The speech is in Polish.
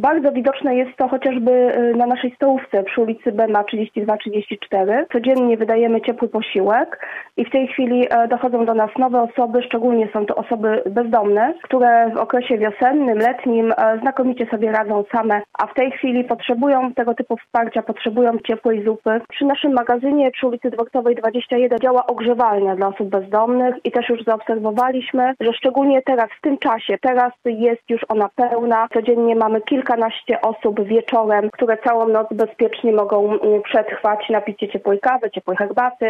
Bardzo widoczne jest to chociażby y, na naszej stołówce przy ulicy Bema 32-34. Codziennie wydajemy ciepły posiłek i w tej chwili e, dochodzą do nas nowe osoby, szczególnie są to osoby bezdomne, które w okresie wiosennym, letnim e, znakomicie sobie radzą same, a w tej chwili potrzebują tego typu wsparcia, potrzebują ciepłej zupy. Przy naszym magazynie przy ulicy Dworcowej 21 działa ogrzewalnia dla osób bezdomnych i też już zaobserwowaliśmy, że szczególnie teraz, w tym czasie, teraz jest już ona pełna. Codziennie mamy kilkanaście osób wieczorem, które całą noc bezpiecznie mogą mm, przetrwać napicie ciepłej kawy, ciepłej herbaty.